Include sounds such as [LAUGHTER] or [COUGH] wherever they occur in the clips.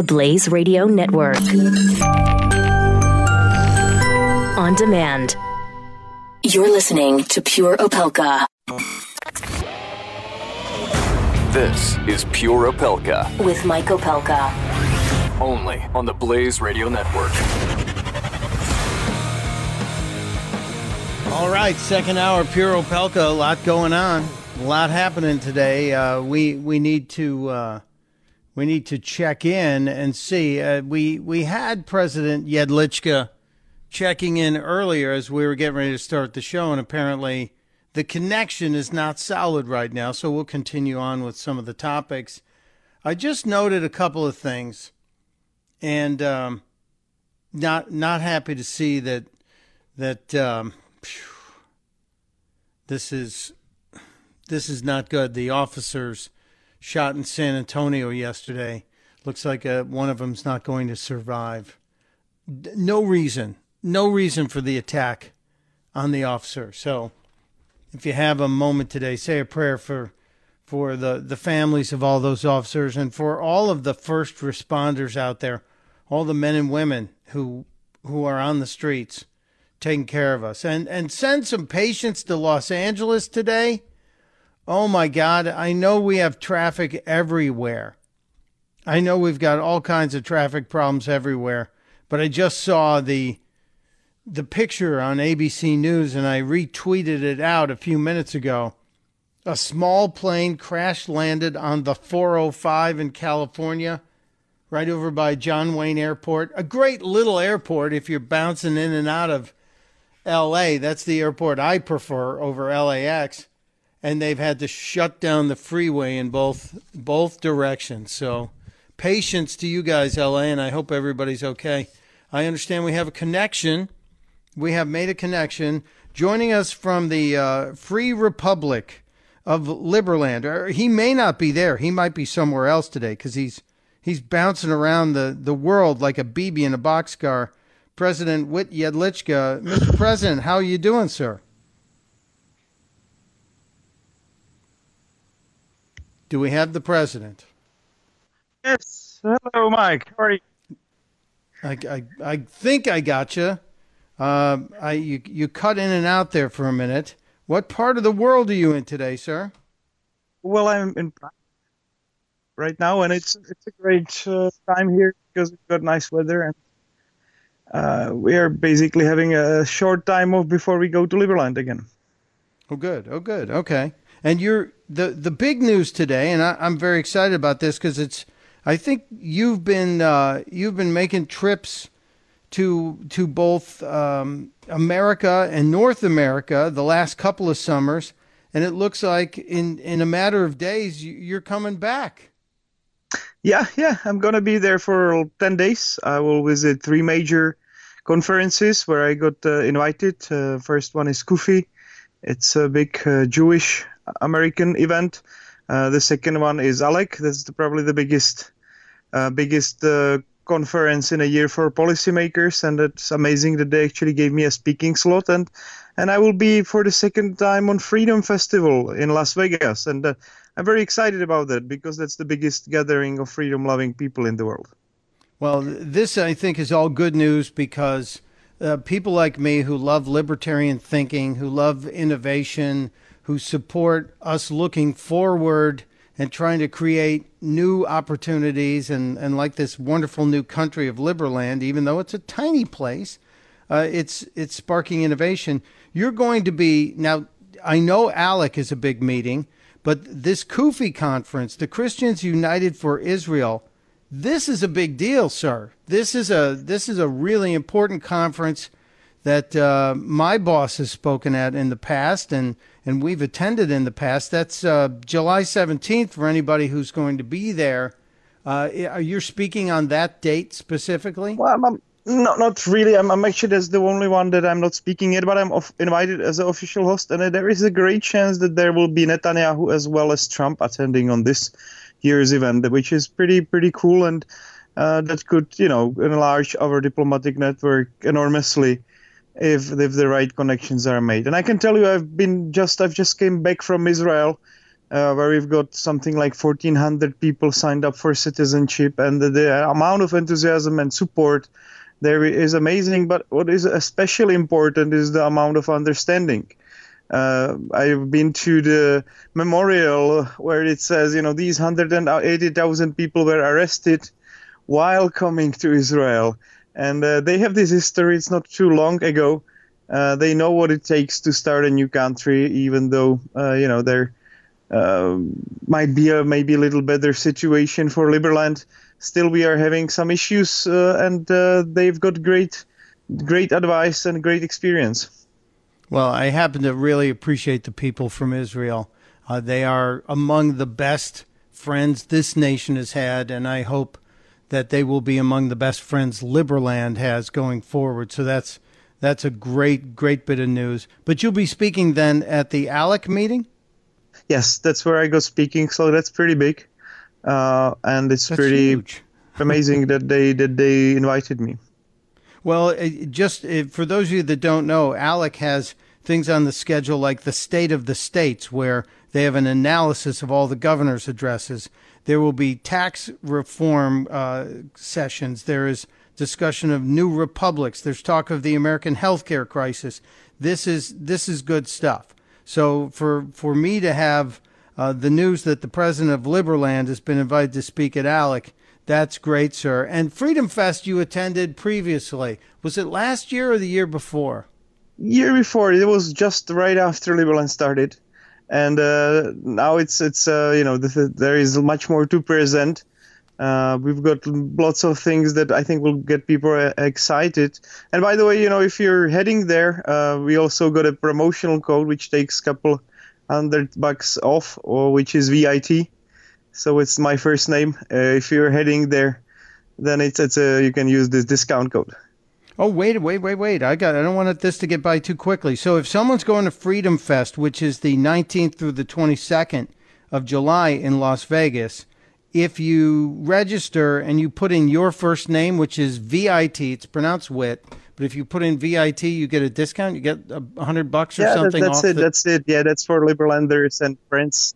the Blaze Radio Network. On demand. You're listening to Pure Opelka. This is Pure Opelka. With Mike Opelka. Only on the Blaze Radio Network. All right, second hour, Pure Opelka. A lot going on, a lot happening today. Uh, we we need to uh, we need to check in and see. Uh, we we had President Jedlicka checking in earlier as we were getting ready to start the show, and apparently the connection is not solid right now. So we'll continue on with some of the topics. I just noted a couple of things, and um, not not happy to see that that. Um, this is this is not good. The officers shot in San Antonio yesterday. Looks like uh, one of them's not going to survive. No reason, no reason for the attack on the officer. So, if you have a moment today, say a prayer for for the the families of all those officers and for all of the first responders out there, all the men and women who who are on the streets taking care of us. And and send some patience to Los Angeles today. Oh my God, I know we have traffic everywhere. I know we've got all kinds of traffic problems everywhere, but I just saw the the picture on ABC News and I retweeted it out a few minutes ago. A small plane crash landed on the 405 in California, right over by John Wayne Airport. A great little airport if you're bouncing in and out of LA. That's the airport I prefer over LAX. And they've had to shut down the freeway in both both directions. So patience to you guys, LA, and I hope everybody's okay. I understand we have a connection. We have made a connection. Joining us from the uh, Free Republic of Liberland. He may not be there. He might be somewhere else today because he's he's bouncing around the, the world like a BB in a boxcar. President Whit Jedlicka. Mr. President, how are you doing, sir? Do we have the president? Yes. Hello, Mike. How are you? I, I, I think I got you. Uh, I you you cut in and out there for a minute. What part of the world are you in today, sir? Well, I'm in right now, and it's it's a great uh, time here because we've got nice weather and uh, we are basically having a short time off before we go to Liberland again. Oh, good. Oh, good. Okay. And you're the the big news today, and I, am very excited about this because it's. I think you've been uh, you've been making trips to to both um, America and North America the last couple of summers, and it looks like in in a matter of days you're coming back. Yeah, yeah, I'm gonna be there for ten days. I will visit three major conferences where I got uh, invited. Uh, first one is CUFI. It's a big uh, Jewish American event. Uh, the second one is ALEC. That's the, probably the biggest uh, biggest uh, conference in a year for policymakers, and it's amazing that they actually gave me a speaking slot. and And I will be for the second time on Freedom Festival in Las Vegas, and I'm very excited about that because that's the biggest gathering of freedom-loving people in the world. Well, this I think is all good news because uh, people like me who love libertarian thinking, who love innovation, who support us looking forward and trying to create new opportunities and, and like this wonderful new country of Liberland, even though it's a tiny place, uh, it's it's sparking innovation. You're going to be now. I know ALEC is a big meeting, but this CUFI conference, the Christians United for Israel this is a big deal, sir. This is a this is a really important conference that uh, my boss has spoken at in the past, and and we've attended in the past. That's uh, July seventeenth for anybody who's going to be there. Uh, are you speaking on that date specifically? Well, I'm, I'm, not not really. I'm, I'm actually that's the only one that I'm not speaking at, but I'm off, invited as an official host, and there is a great chance that there will be Netanyahu as well as Trump attending on this year's event, which is pretty pretty cool, and uh, that could you know enlarge our diplomatic network enormously if if the right connections are made. And I can tell you, I've been just I've just came back from Israel uh, where we've got something like 1,400 people signed up for citizenship, and the, the amount of enthusiasm and support there is amazing. But what is especially important is the amount of understanding. Uh, I've been to the memorial where it says, you know, these 180,000 people were arrested while coming to Israel. And uh, they have this history, it's not too long ago. Uh, they know what it takes to start a new country, even though, uh, you know, there uh, might be a maybe a little better situation for Liberland. Still, we are having some issues, uh, and they've got great, great advice and great experience. Well, I happen to really appreciate the people from Israel. Uh, they are among the best friends this nation has had, and I hope that they will be among the best friends Liberland has going forward. So that's that's a great, great bit of news. But you'll be speaking then at the ALEC meeting. Yes, that's where I go speaking. So that's pretty big, uh, and it's that's pretty [LAUGHS] amazing that they that they invited me. Well, just for those of you that don't know, ALEC has things on the schedule like the State of the States, where they have an analysis of all the governor's addresses. There will be tax reform uh, sessions. There is discussion of new republics. There's talk of the American healthcare crisis. This is this is good stuff. So for for me to have uh, the news that the president of Liberland has been invited to speak at ALEC that's great, sir. And Freedom Fest you attended previously. Was it last year or the year before? Year before. It was just right after Liberland started. And uh, now it's it's uh, you know there is much more to present. Uh, we've got lots of things that I think will get people excited. And by the way, you know, if you're heading there, we also got a promotional code which takes a couple hundred bucks off, or which is VIT so it's my first name. If you're heading there, then it's it's a you can use this discount code. Oh wait, wait, wait, wait! I got. I don't want this to get by too quickly. So if someone's going to Freedom Fest, which is the 19th through the 22nd of July in Las Vegas, if you register and you put in your first name, which is VIT, it's pronounced WIT, but if you put in VIT, you get a discount. You get a hundred bucks or yeah, something. Yeah, that's it. The... That's it. Yeah, that's for Liberlanders and friends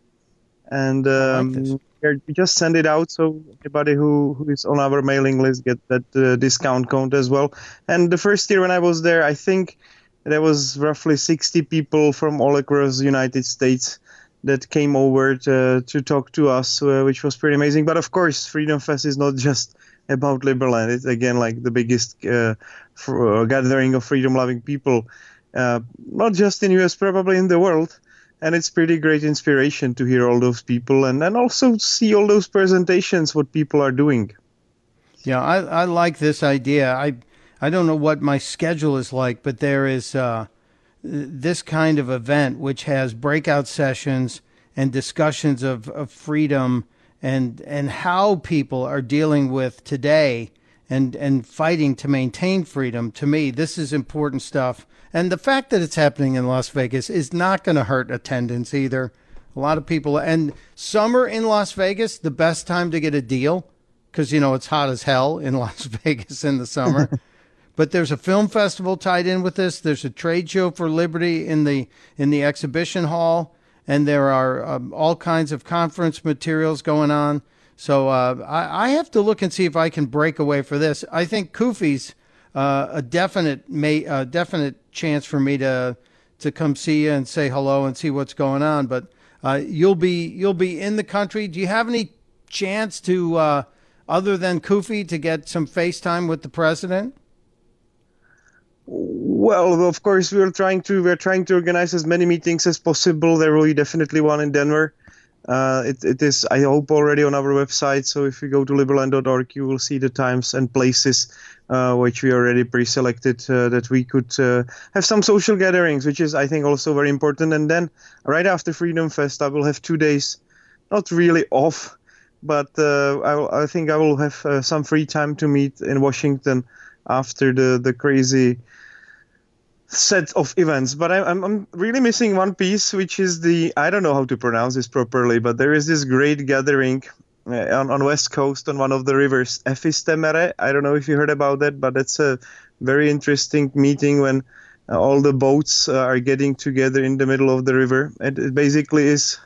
and um, like we just send it out so anybody who, who is on our mailing list get that uh, discount code as well. And the first year when I was there, I think there was roughly 60 people from all across the United States that came over to, to talk to us, uh, which was pretty amazing. But of course, Freedom Fest is not [LAUGHS] just about Liberland. It's again like the biggest uh, for, uh, gathering of freedom-loving people, uh, not just in US, probably in the world and it's pretty great inspiration to hear all those people and, and also see all those presentations what people are doing. Yeah i, I like this idea. I i don't know what my schedule is like but there is uh, this kind of event which has breakout sessions and discussions of, of freedom and and how people are dealing with today and and fighting to maintain freedom to me this is important stuff and the fact that it's happening in Las Vegas is not going to hurt attendance either. A lot of people, and summer in Las Vegas, the best time to get a deal because, you know, it's hot as hell in [LAUGHS] Las Vegas in the summer. [LAUGHS] but there's a film festival tied in with this. There's a trade show for Liberty in the in the exhibition hall, and there are um, all kinds of conference materials going on. So uh, I, I, have to look and see if I can break away for this. I think CUFI's uh, a definite may a definite chance for me to to come see you and say hello and see what's going on. But uh, you'll be you'll be in the country. Do you have any chance to uh, other than CUFI to get some FaceTime with the president? Well, of course, we're trying to we're trying to organize as many meetings as possible. There will be definitely one in Denver. Uh, it, it is, I hope, already on our website. So if you go to liberland.org, you will see the times and places uh, which we already pre-selected uh, that we could uh, have some social gatherings, which is, I think, also very important. And then right after Freedom Fest, I will have two days, not really off, but uh, I, I, think I will have some free time to meet in Washington after the the crazy set of events, but I'm, I'm really missing one piece, which is the I don't know how to pronounce this properly, but there is this great gathering uh, on, on west coast on one of the rivers, Efistemere. I don't know if you heard about that, but it's a very interesting meeting when uh, all the boats uh, are getting together in the middle of the river. And it basically is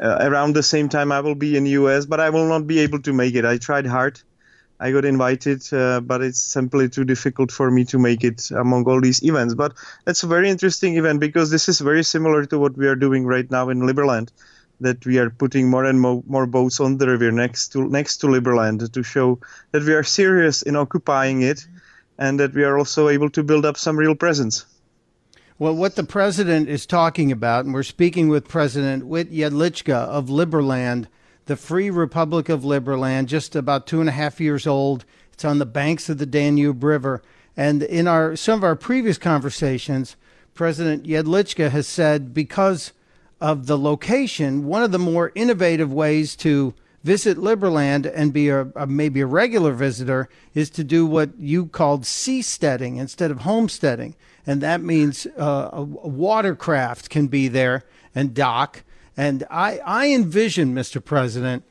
uh, around the same time I will be in US, but I will not be able to make it. I tried hard. I got invited, uh, but it's simply too difficult for me to make it among all these events. But it's a very interesting event because this is very similar to what we are doing right now in Liberland, that we are putting more and more, more boats on the river next to next to Liberland to show that we are serious in occupying it, and that we are also able to build up some real presence. Well, what the president is talking about, and we're speaking with President Wit Jedlicka of Liberland, the Free Republic of Liberland, just about two and a half years old. It's on the banks of the Danube River. And in our some of our previous conversations, President Jedlicka has said because of the location, one of the more innovative ways to visit Liberland and be a, a, maybe a regular visitor is to do what you called seasteading instead of homesteading and that means uh, a, watercraft can be there and dock. And I, I envision, Mr. President,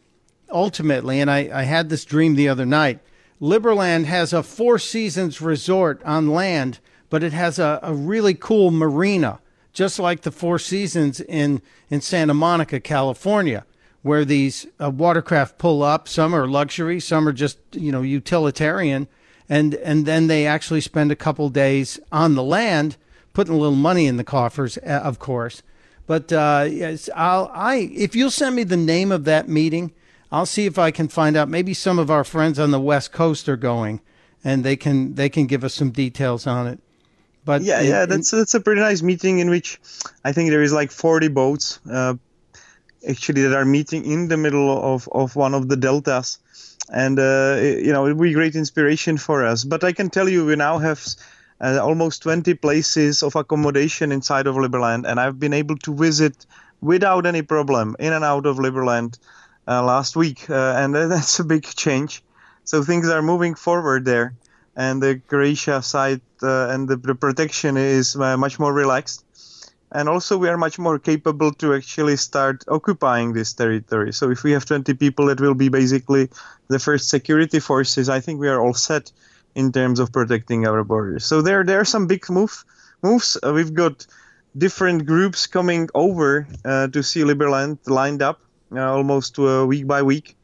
ultimately, and I, I had this dream the other night. Liberland has a Four Seasons resort on land, but it has a, a really cool marina, just like the Four Seasons in, in Santa Monica, California, where these uh, watercraft pull up. Some are luxury, some are just you know utilitarian and and then they actually spend a couple days on the land, putting a little money in the coffers, uh, of course. But uh, yes, I'll I if you'll send me the name of that meeting, I'll see if I can find out. Maybe some of our friends on the West Coast are going, and they can they can give us some details on it. But yeah, it, yeah, that's that's a pretty nice meeting in which I think there is like 40 boats uh, actually that are meeting in the middle of of one of the deltas and uh, you know it will be great inspiration for us. But I can tell you, we now have uh, almost 20 places of accommodation inside of Liberland, and I've been able to visit without any problem in and out of Liberland uh, last week, uh, and [LAUGHS] that's a big change. So things are moving forward there, and the Croatia side uh, and the, the, protection is uh, much more relaxed and also we are much more capable to actually start occupying this territory. So if we have 20 people, that will be basically the first security forces. I think we are all set in terms of protecting our borders. So there, there are some big move, moves. Uh, we've got different groups coming over uh, to see Liberland lined up uh, almost uh, week by week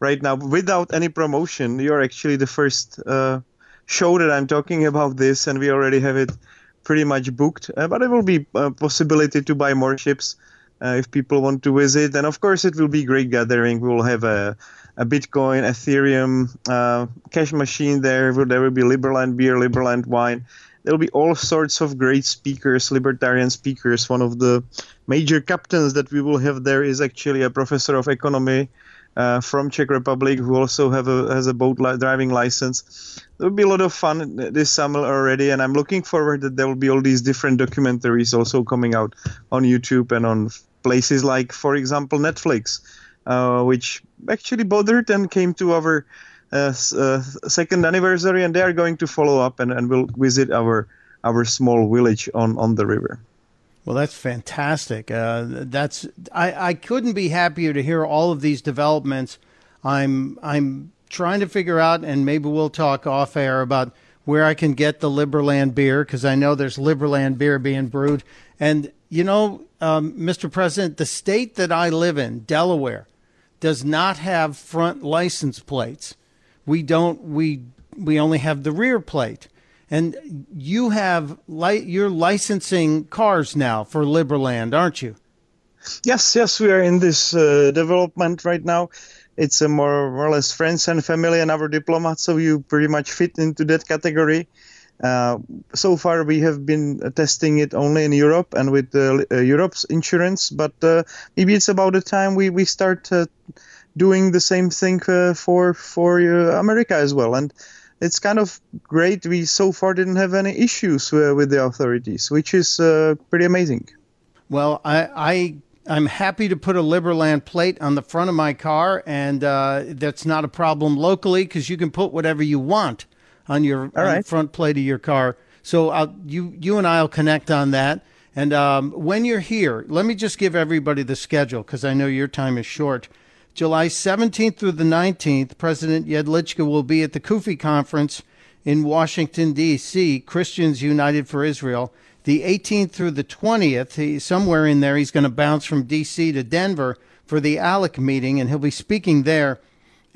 right now without any promotion. You're actually the first uh, show that I'm talking about this, and we already have it pretty much booked. Uh, but it will be a possibility to buy more ships if people want to visit. And of course, it will be great gathering. We will have a, a Bitcoin, Ethereum uh, cash machine there. There will be Liberland beer, Liberland wine. There will be all sorts of great speakers, libertarian speakers. One of the major captains that we will have there is actually a professor of economy uh, from Czech Republic who also have a has a boat li- driving license. There will be a lot of fun this summer already, and I'm looking forward that there will be all these different documentaries also coming out on YouTube and on places like, for example, Netflix, uh, which actually bothered and came to our uh, uh, second anniversary, and they are going to follow up and, and will visit our our small village on on the river. Well, that's fantastic. Uh, that's I, I couldn't be happier to hear all of these developments. I'm I'm trying to figure out, and maybe we'll talk off air about where I can get the Liberland beer because I know there's Liberland beer being brewed. And you know, um, Mr. President, the state that I live in, Delaware, does not have front license plates. We don't. We we only have the rear plate. And you have li- you're licensing cars now for Liberland, aren't you? Yes, yes, we are in this uh, development right now. It's a more, more or less friends and family and our diplomats, so you pretty much fit into that category. Uh, so far, we have been testing it only in Europe and with uh, Europe's insurance, but uh, maybe it's about the time we we start uh, doing the same thing uh, for for America as well. And it's kind of great. We so far didn't have any issues uh, with the authorities, which is uh, pretty amazing. Well, I, I I'm happy to put a Liberland plate on the front of my car, and uh, that's not a problem locally because you can put whatever you want on your on right. front plate of your car. So I'll, you you and I'll connect on that. And um, when you're here, let me just give everybody the schedule because I know your time is short. July 17th through the 19th, President Jedlicka will be at the CUFI conference in Washington, D.C., Christians United for Israel. The 18th through the 20th, he, somewhere in there, he's going to bounce from D.C. to Denver. for the ALEC meeting, and he'll be speaking there.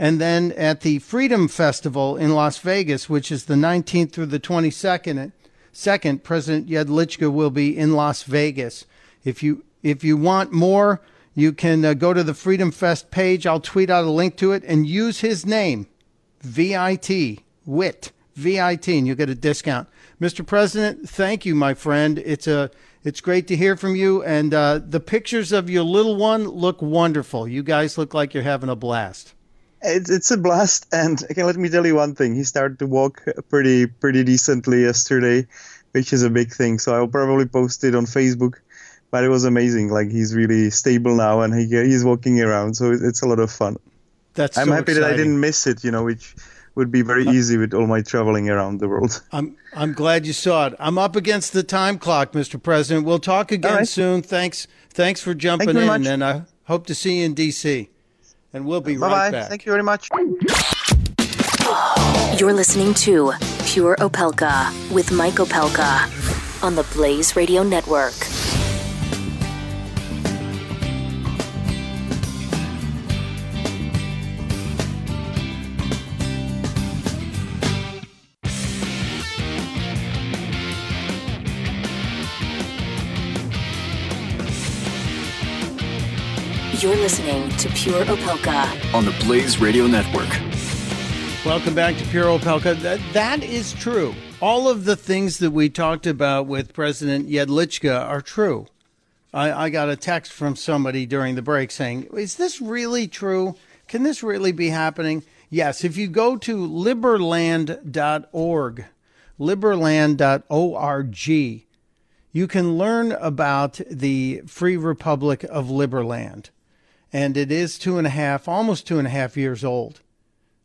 And then at the Freedom Festival in Las Vegas, which is the 19th through the 22nd, second, President Jedlicka will be in Las Vegas. If you if you want more, you can uh, go to the Freedom Fest page. I'll tweet out a link to it and use his name, VIT, WIT, VIT, and you'll get a discount. Mr. President, thank you, my friend. It's a it's great to hear from you, and uh, the pictures of your little one look wonderful. You guys look like you're having a blast. It's it's a blast, and again, let me tell you one thing. He started to walk pretty pretty decently yesterday, which is a big thing. So I'll probably post it on Facebook. But it was amazing. Like he's really stable now, and he he's walking around. So it's a lot of fun. That's I'm so happy exciting. that I didn't miss it. You know, which would be very uh, easy with all my traveling around the world. [LAUGHS] I'm I'm glad you saw it. I'm up against the time clock, Mr. President. We'll talk again right. soon. Thanks thanks for jumping Thank in, and I hope to see you in D.C. And we'll be Bye right bye. back. Thank you very much. You're listening to Pure Opelka with Mike Opelka on the Blaze Radio Network. To Pure Opelka. On the Blaze Radio Network. Welcome back to Pure Opelka. That, that is true. All of the things that we talked about with President Jedlicka are true. I, I got a text from somebody during the break saying, Is this really true? Can this really be happening? Yes. If you go to liberland.org, liberland.org, you can learn about the Free Republic of Liberland. And it is two and a half, almost two and a half years old.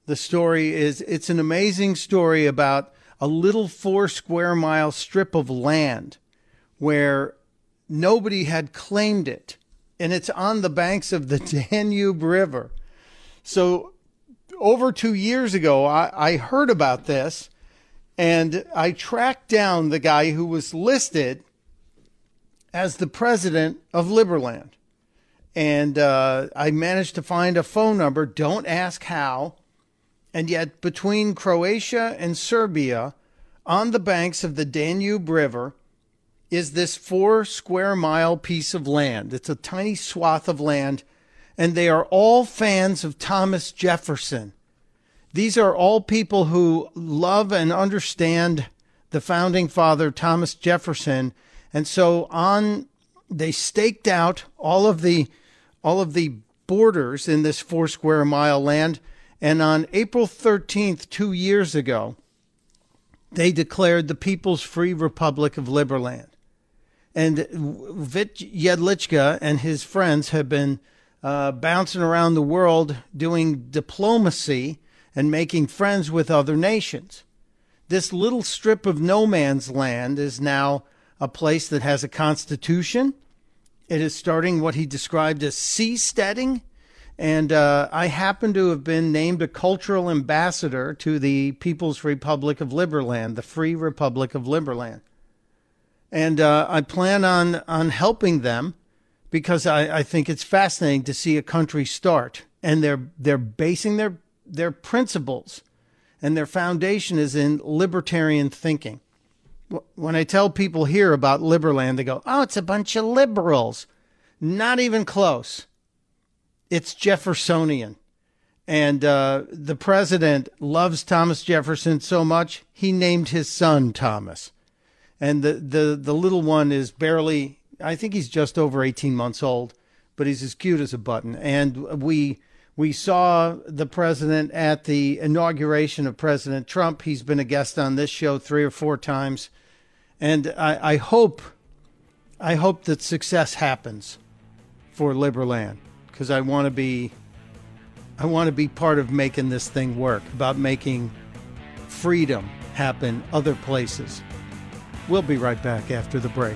The story is it's an amazing story about a little four square mile strip of land where nobody had claimed it. And it's on the banks of the [LAUGHS] Danube River. So, over two years ago, I, I heard about this and I tracked down the guy who was listed as the president of Liberland. And uh, I managed to find a phone number. Don't ask how. And yet, between Croatia and Serbia, on the banks of the Danube River, is this four square mile piece of land. It's a tiny swath of land, and they are all fans of Thomas Jefferson. These are all people who love and understand the founding father, Thomas Jefferson. And so on, they staked out all of the all of the borders in this four square mile land. And on April 13th, two years ago, they declared the People's Free Republic of Liberland. And Vit Jedlicka and his friends have been uh, bouncing around the world doing diplomacy and making friends with other nations. This little strip of no man's land is now a place that has a constitution. It is starting what he described as seasteading. And uh, I happen to have been named a cultural ambassador to the People's Republic of Liberland, the Free Republic of Liberland. And uh, I plan on, on helping them because I, I think it's fascinating to see a country start. And they're, they're basing their, their principles and their foundation is in libertarian thinking. When I tell people here about Liberland, they go, oh, it's a bunch of liberals. Not even close it's Jeffersonian. And uh, the president loves Thomas Jefferson so much, he named his son Thomas. And the, the, the little one is barely, I think he's just over 18 months old, but he's as cute as a button. And we, we saw the president at the inauguration of President Trump. He's been a guest on this show three or four times. And I, I hope, I hope that success happens for Liberland because I want to be I want to be part of making this thing work, about making freedom happen other places. We'll be right back after the break.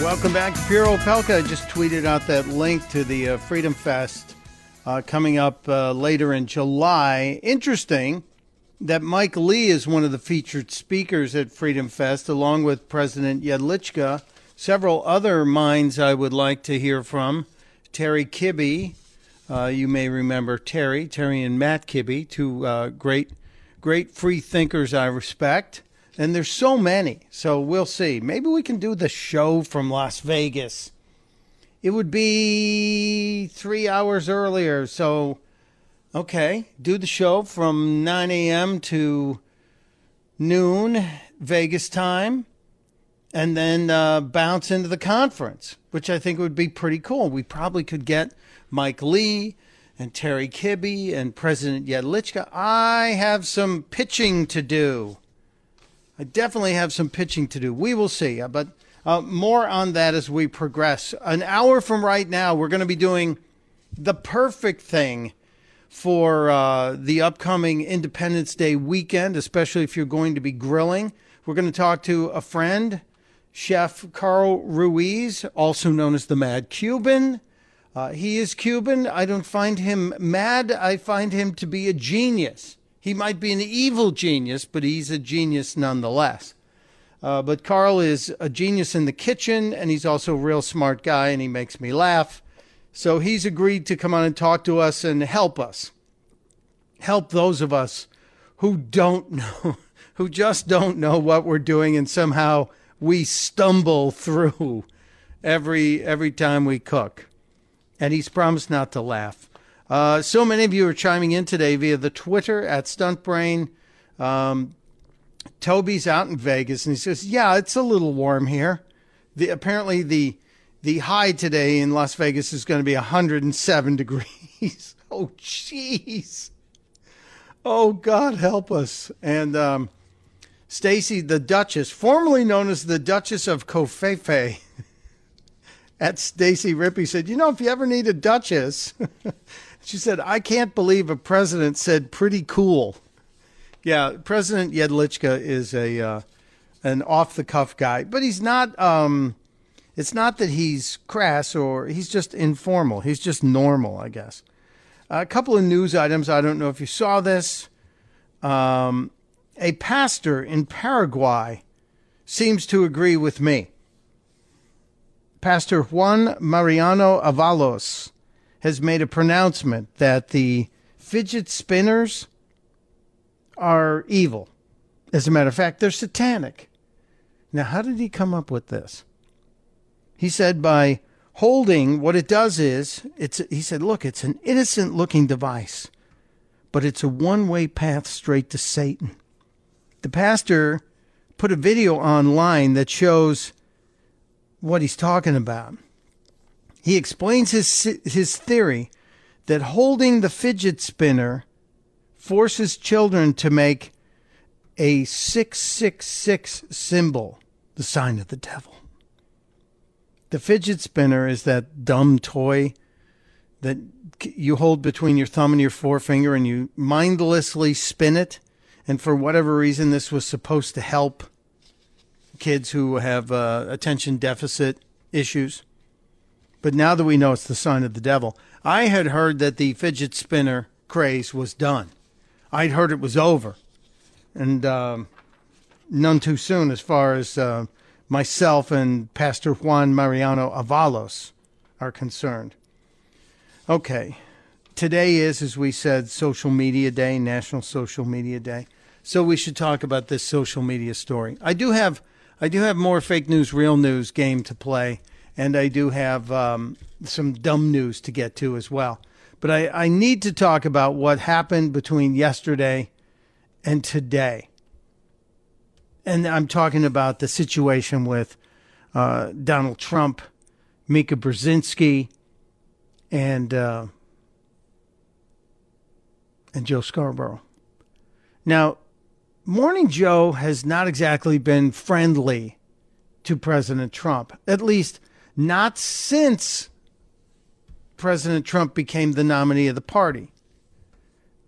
Welcome back Pure Opelka. Just tweeted out that link to the uh, Freedom Fest uh, coming up uh, later in July. Interesting that Mike Lee is one of the featured speakers at Freedom Fest, along with President Jedlicka. Several other minds I would like to hear from. Terry Kibbe, uh, you may remember Terry, Terry and Matt Kibbe, two uh, great, great free thinkers I respect. And there's so many, so we'll see. Maybe we can do the show from Las Vegas. It would be three hours earlier, so okay, do the show from 9 a.m. to noon Vegas time, and then uh, bounce into the conference, which I think would be pretty cool. We probably could get Mike Lee and Terry Kibbe and President Jedlicka. I have some pitching to do. I definitely have some pitching to do. We will see, uh, but uh, more on that as we progress. An hour from right now, we're going to be doing the perfect thing for uh, the upcoming Independence Day weekend, especially if you're going to be grilling. We're going to talk to a friend, Chef Carl Ruiz, also known as the Mad Cuban. Uh, he is Cuban. I don't find him mad. I find him to be a genius. He might be an evil genius, but he's a genius nonetheless. Uh, but Carl is a genius in the kitchen, and he's also a real smart guy, and he makes me laugh. So he's agreed to come on and talk to us and help us. Help those of us who don't [LAUGHS] know, who just don't know what we're doing, and somehow we stumble [LAUGHS] through every every time we cook and he's promised not to laugh. Uh, so many of you are chiming in today via the Twitter at Stuntbrain. Um, Toby's out in Vegas, and he says, "Yeah, it's a little warm here. The, apparently the the high today in Las Vegas is going to be 107 [LAUGHS] degrees. [LAUGHS] oh, jeez. Oh, God help us." And um, Stacy, the Duchess, formerly known as the Duchess of Covfefe [LAUGHS] at Stacy Rippey said, You know, if you ever need a Duchess, she said, I can't believe a president said pretty cool. Yeah, President Jedlicka is a uh, an off the cuff guy, but he's not. Um, it's not that he's crass or he's just informal. He's just normal, I guess. A couple of news items. I don't know if you saw this. Um, a pastor in Paraguay seems to agree with me. Pastor Juan Mariano Avalos has made a pronouncement that the fidget spinners are evil. As a matter of fact, they're satanic. Now, how did he come up with this? He said by holding what it does is it's he said, look, it's an innocent looking device, but it's a one-way path straight to Satan. The pastor put a video online that shows what he's talking about. He explains his his theory that holding the fidget spinner forces children to make a 666 symbol, the sign of the devil. The fidget spinner is that dumb toy that you hold between your thumb and your forefinger and you mindlessly spin it. And for whatever reason, this was supposed to help kids who have uh, attention deficit issues. But now that we know it's the sign of the devil, I had heard that the fidget spinner craze was done. I'd heard it was over, and um, none too soon as far as uh, myself and Pastor Juan Mariano Avalos are concerned. Okay, today is, as we said, Social Media Day, National Social Media Day. So we should talk about this social media story. I do have I do have more fake news, real news game to play, and I do have um, some dumb news to get to as well. But I, I need to talk about what happened between yesterday and today. And I'm talking about the situation with uh, Donald Trump, Mika Brzezinski, and uh, and Joe Scarborough. Now, Morning Joe has not exactly been friendly to President Trump, at least not since President Trump became the nominee of the party.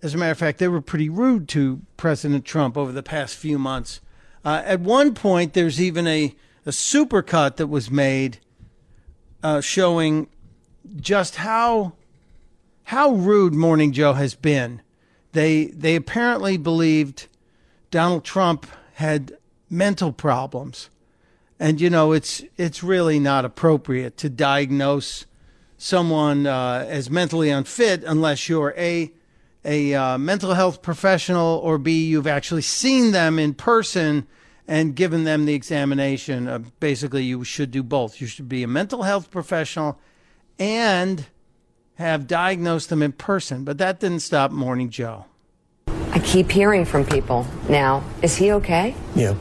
as a matter of fact, they were pretty rude to President Trump over the past few months. Uh, at one point, there's even a, a supercut that was made uh, showing just how how rude Morning Joe has been. They they apparently believed Donald Trump had mental problems, and you know it's it's really not appropriate to diagnose someone uh, as mentally unfit unless you're a a uh, mental health professional or b you've actually seen them in person and given them the examination. Uh, basically, you should do both. You should be a mental health professional and have diagnosed them in person. But that didn't stop Morning Joe. I keep hearing from people now, is he okay? Yeah.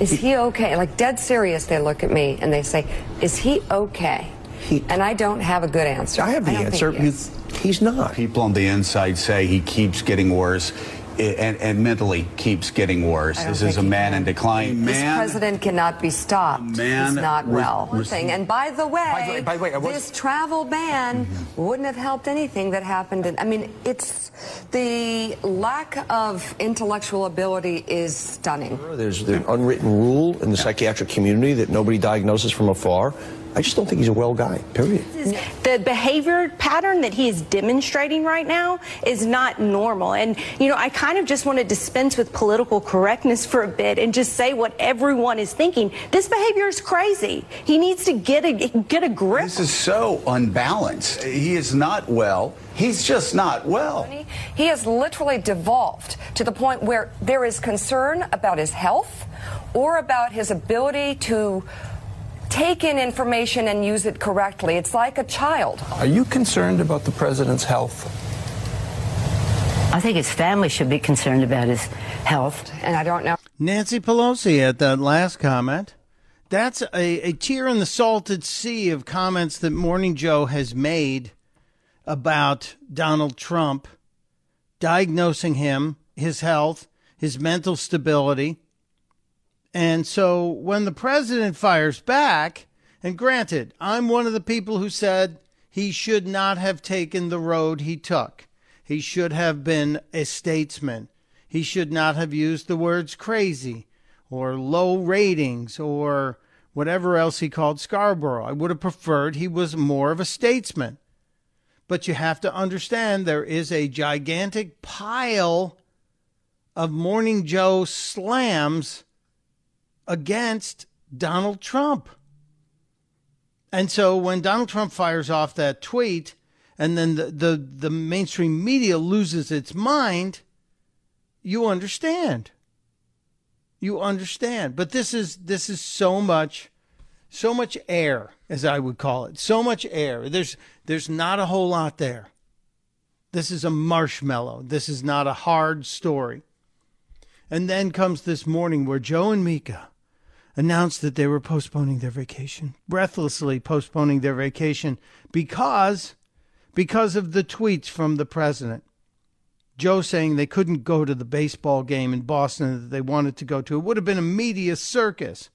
Is he okay? Like dead serious, they look at me and they say, is he okay? He- and I don't have a good answer. I have the don't answer. he You- he's not. People on the inside say he keeps getting worse i- and, and mentally keeps getting worse. This is a man can. in decline. This president cannot be stopped. man He's not re- well. re- Thing. And by the way, By the way- by the way, was- this travel ban mm-hmm. wouldn't have helped anything that happened. In, I mean, it's the lack of intellectual ability is stunning. There's the unwritten rule in the psychiatric community that nobody diagnoses from afar. I just don't think he's a well guy, period. the behavior pattern that he is demonstrating right now is not normal. And, you know, I kind of just want to dispense with political correctness for a bit and just say what everyone is thinking. This behavior is crazy. He needs to get a, get a grip. this is so unbalanced. He is not well. He's just not well. He has literally devolved to the point where there is concern about his health or about his ability to take in information and use it correctly. It's like a child. Are you concerned about the president's health? I think his family should be concerned about his health. And I don't know. Nancy Pelosi at that last comment. That's a, a tear in the salted sea of comments that Morning Joe has made about Donald Trump, diagnosing him, his health, his mental stability. And so when the president fires back, and granted, I'm one of the people who said he should not have taken the road he took. He should have been a statesman. He should not have used the words crazy or low ratings or whatever else he called Scarborough. I would have preferred he was more of a statesman. But you have to understand there is a gigantic pile of Morning Joe slams against Donald Trump. And so when Donald Trump fires off that tweet and then the, the, the mainstream media loses its mind, you understand. You understand. But this is this is so much so much air, as I would call it. So much air. There's there's not a whole lot there. This is a marshmallow. This is not a hard story. And then comes this morning where Joe and Mika announced that they were postponing their vacation, breathlessly postponing their vacation because because of the tweets from the president. Joe saying they couldn't go to the baseball game in Boston that they wanted to go to. It would have been a media circus.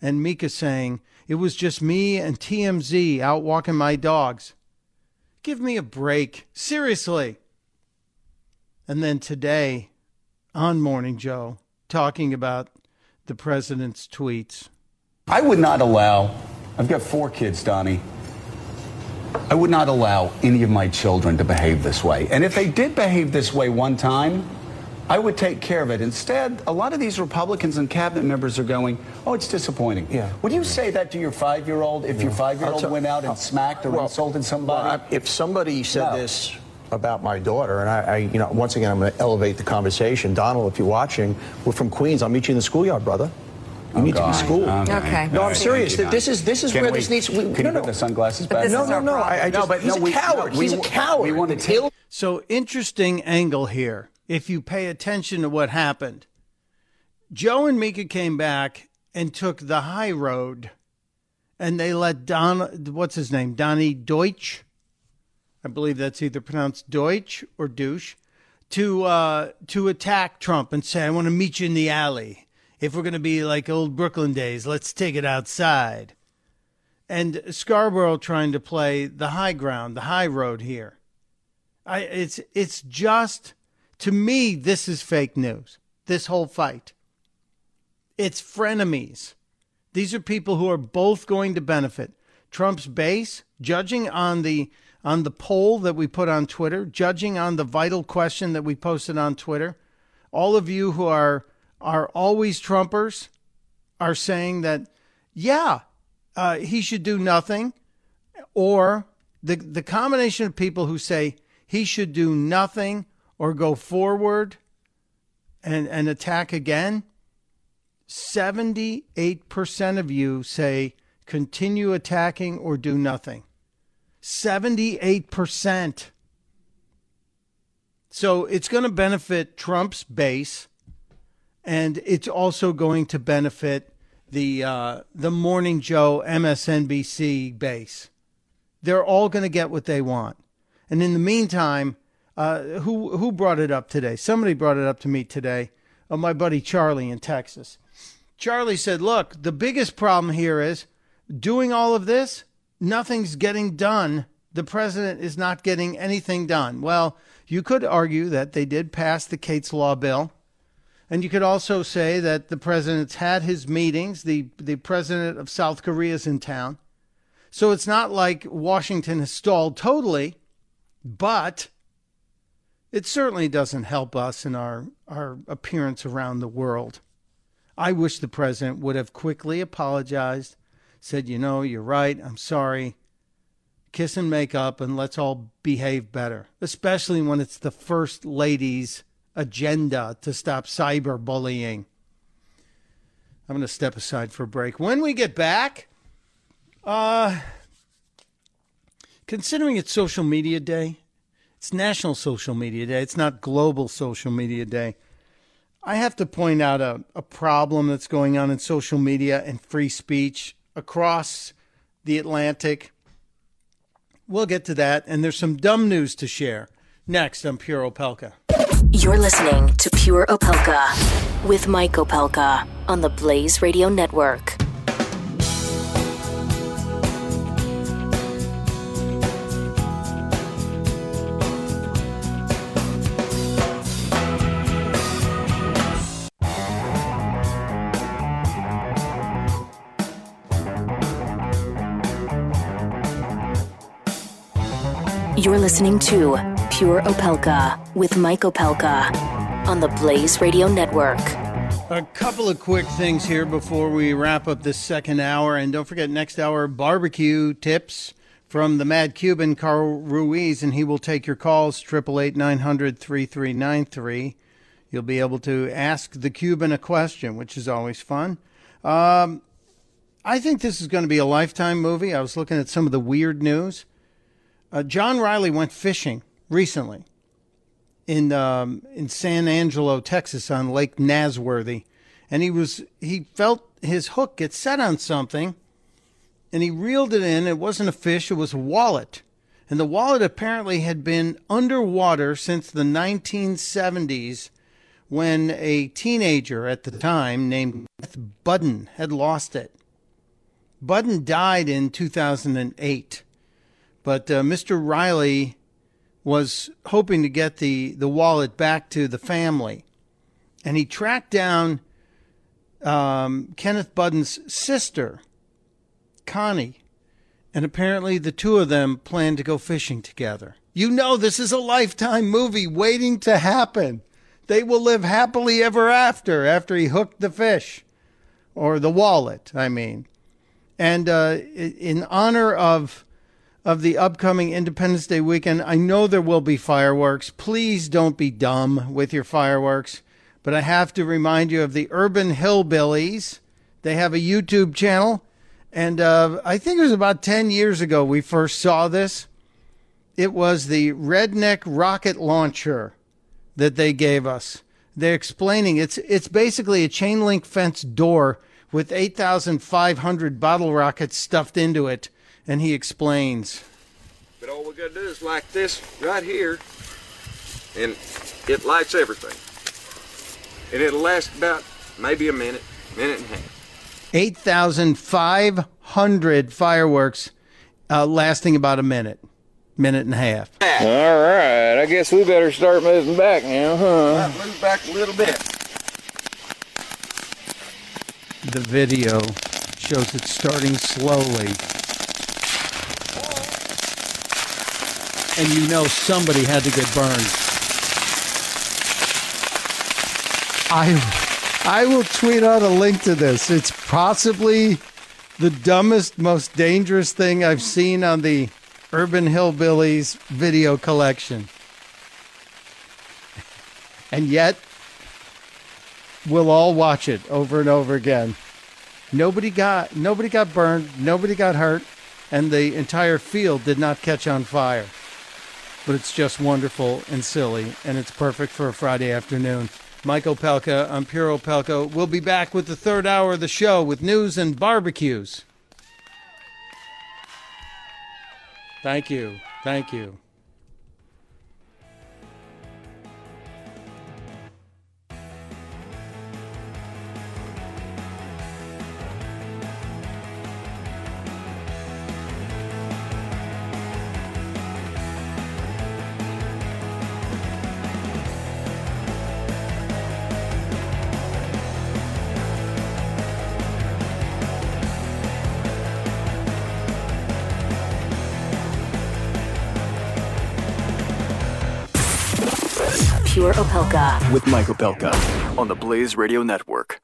And Mika saying, it was just me and TMZ out walking my dogs. Give me a break. Seriously. And then today, on Morning Joe, talking about the president's tweets. I would not allow, I've got four kids, Donny. I would not allow any of my children to behave this way. And if they did behave this way one time, I would take care of it. Instead, a lot of these Republicans and cabinet members are going, oh, it's disappointing. Yeah. Would you say that to your five year old if your five year old tell- went out and I'll- smacked or well, insulted somebody? well, I- if somebody said No. this about my daughter, and I, I, you know, once again, I'm going to elevate the conversation. Donald, if you're watching, we're from Queens. I'll meet you in the schoolyard, brother. You Oh, need to be schooled. Okay. No, I'm right. serious. Thank This is this is Can where we- this needs. We, Can no, you no, put the sunglasses back? no, no, no. I, I just, No, but he's no, a we- coward. no, he's we- a coward. we wanna Until- So interesting angle here. If you pay attention to what happened, Joe and Mika came back and took the high road, and they let Don, what's his name, Donny Deutsch, I believe that's either pronounced Deutsch or douche, to uh, to attack Trump and say, "I want to meet you in the alley. If we're going to be like old Brooklyn days, let's take it outside." And Scarborough trying to play the high ground, the high road here. I, it's it's just To me, this is fake news. This whole fight. It's frenemies. These are people who are both going to benefit. Trump's base, judging on the on the poll that we put on Twitter, judging on the vital question that we posted on Twitter, all of you who are are always Trumpers are saying that, yeah, uh, he should do nothing, or the the combination of people who say he should do nothing or go forward and and attack again. Seventy eight percent of you say continue attacking or do nothing. 78%. So it's going to benefit Trump's base, and it's also going to benefit the uh, the Morning Joe MSNBC base. They're all going to get what they want, and in the meantime, uh, who who brought it up today? Somebody brought it up to me today. Oh, my buddy Charlie in Texas. Charlie said, "Look, the biggest problem here is doing all of this nothing's getting done. The president is not getting anything done. Well, you could argue that they did pass the Kate's Law bill. And you could also say that the president's had his meetings. The, the president of South Korea is in town. So it's not like Washington has stalled totally, but it certainly doesn't help us in our, our appearance around the world. I wish the president would have quickly apologized said, you know, you're right. I'm sorry. Kiss and make up and let's all behave better, especially when it's the first lady's agenda to stop cyberbullying. I'm going to step aside for a break. When we get back, uh, considering it's social media day, it's National Social Media Day, it's not Global Social Media Day. I have to point out a, a problem that's going on in social media and free speech across the Atlantic. We'll get to that, and there's some dumb news to share. Next on Pure Opelka. You're listening to Pure Opelka with Mike Opelka on the Blaze Radio Network. You're listening to Pure Opelka with Mike Opelka on the Blaze Radio Network. A couple of quick things here before we wrap up this second hour. And don't forget, next hour, barbecue tips from the Mad Cuban, Carl Ruiz, and he will take your calls, 888 900 3393. You'll be able to ask the Cuban a question, which is always fun. Um, I think this is going to be a lifetime movie. I was looking at some of the weird news. Uh, John Riley went fishing recently in um, in San Angelo, Texas, on Lake Nasworthy, and he was he felt his hook get set on something, and he reeled it in. It wasn't a fish; it was a wallet, and the wallet apparently had been underwater since the 1970s, when a teenager at the time named Beth Budden had lost it. Budden died in 2008. But uh, Mr. Riley was hoping to get the, the wallet back to the family. And he tracked down um, Kenneth Budden's sister, Connie. And apparently the two of them planned to go fishing together. You know, this is a lifetime movie waiting to happen. They will live happily ever after, after he hooked the fish. Or the wallet, I mean. And uh, in honor of of the upcoming Independence Day weekend. I know there will be fireworks. Please don't be dumb with your fireworks. But I have to remind you of the Urban Hillbillies. They have a YouTube channel. And uh, I think it was about 10 years ago we first saw this. It was the Redneck Rocket Launcher that they gave us. They're explaining it's it's basically a chain link fence door with 8,500 bottle rockets stuffed into it and he explains. But all we got to do is like this right here, and it lights everything. And it'll last about maybe a minute, minute and a half. 8,500 fireworks uh, lasting about a minute. minute and a half. All right, I guess we better start moving back now, huh? Move back a little bit. The video shows it starting slowly. And you know somebody had to get burned. I I will tweet out a link to this. It's possibly the dumbest, most dangerous thing I've seen on the Urban Hillbillies video collection. [LAUGHS] And yet, we'll all watch it over and over again. Nobody got nobody got burned, nobody got hurt, and the entire field did not catch on fire. But it's just wonderful and silly, and it's perfect for a Friday afternoon. Mike Opelka, I'm Pure Opelka. We'll be back with the third hour of the show with news and barbecues. Thank you. Thank you. With Michael Opelka on the Blaze Radio Network.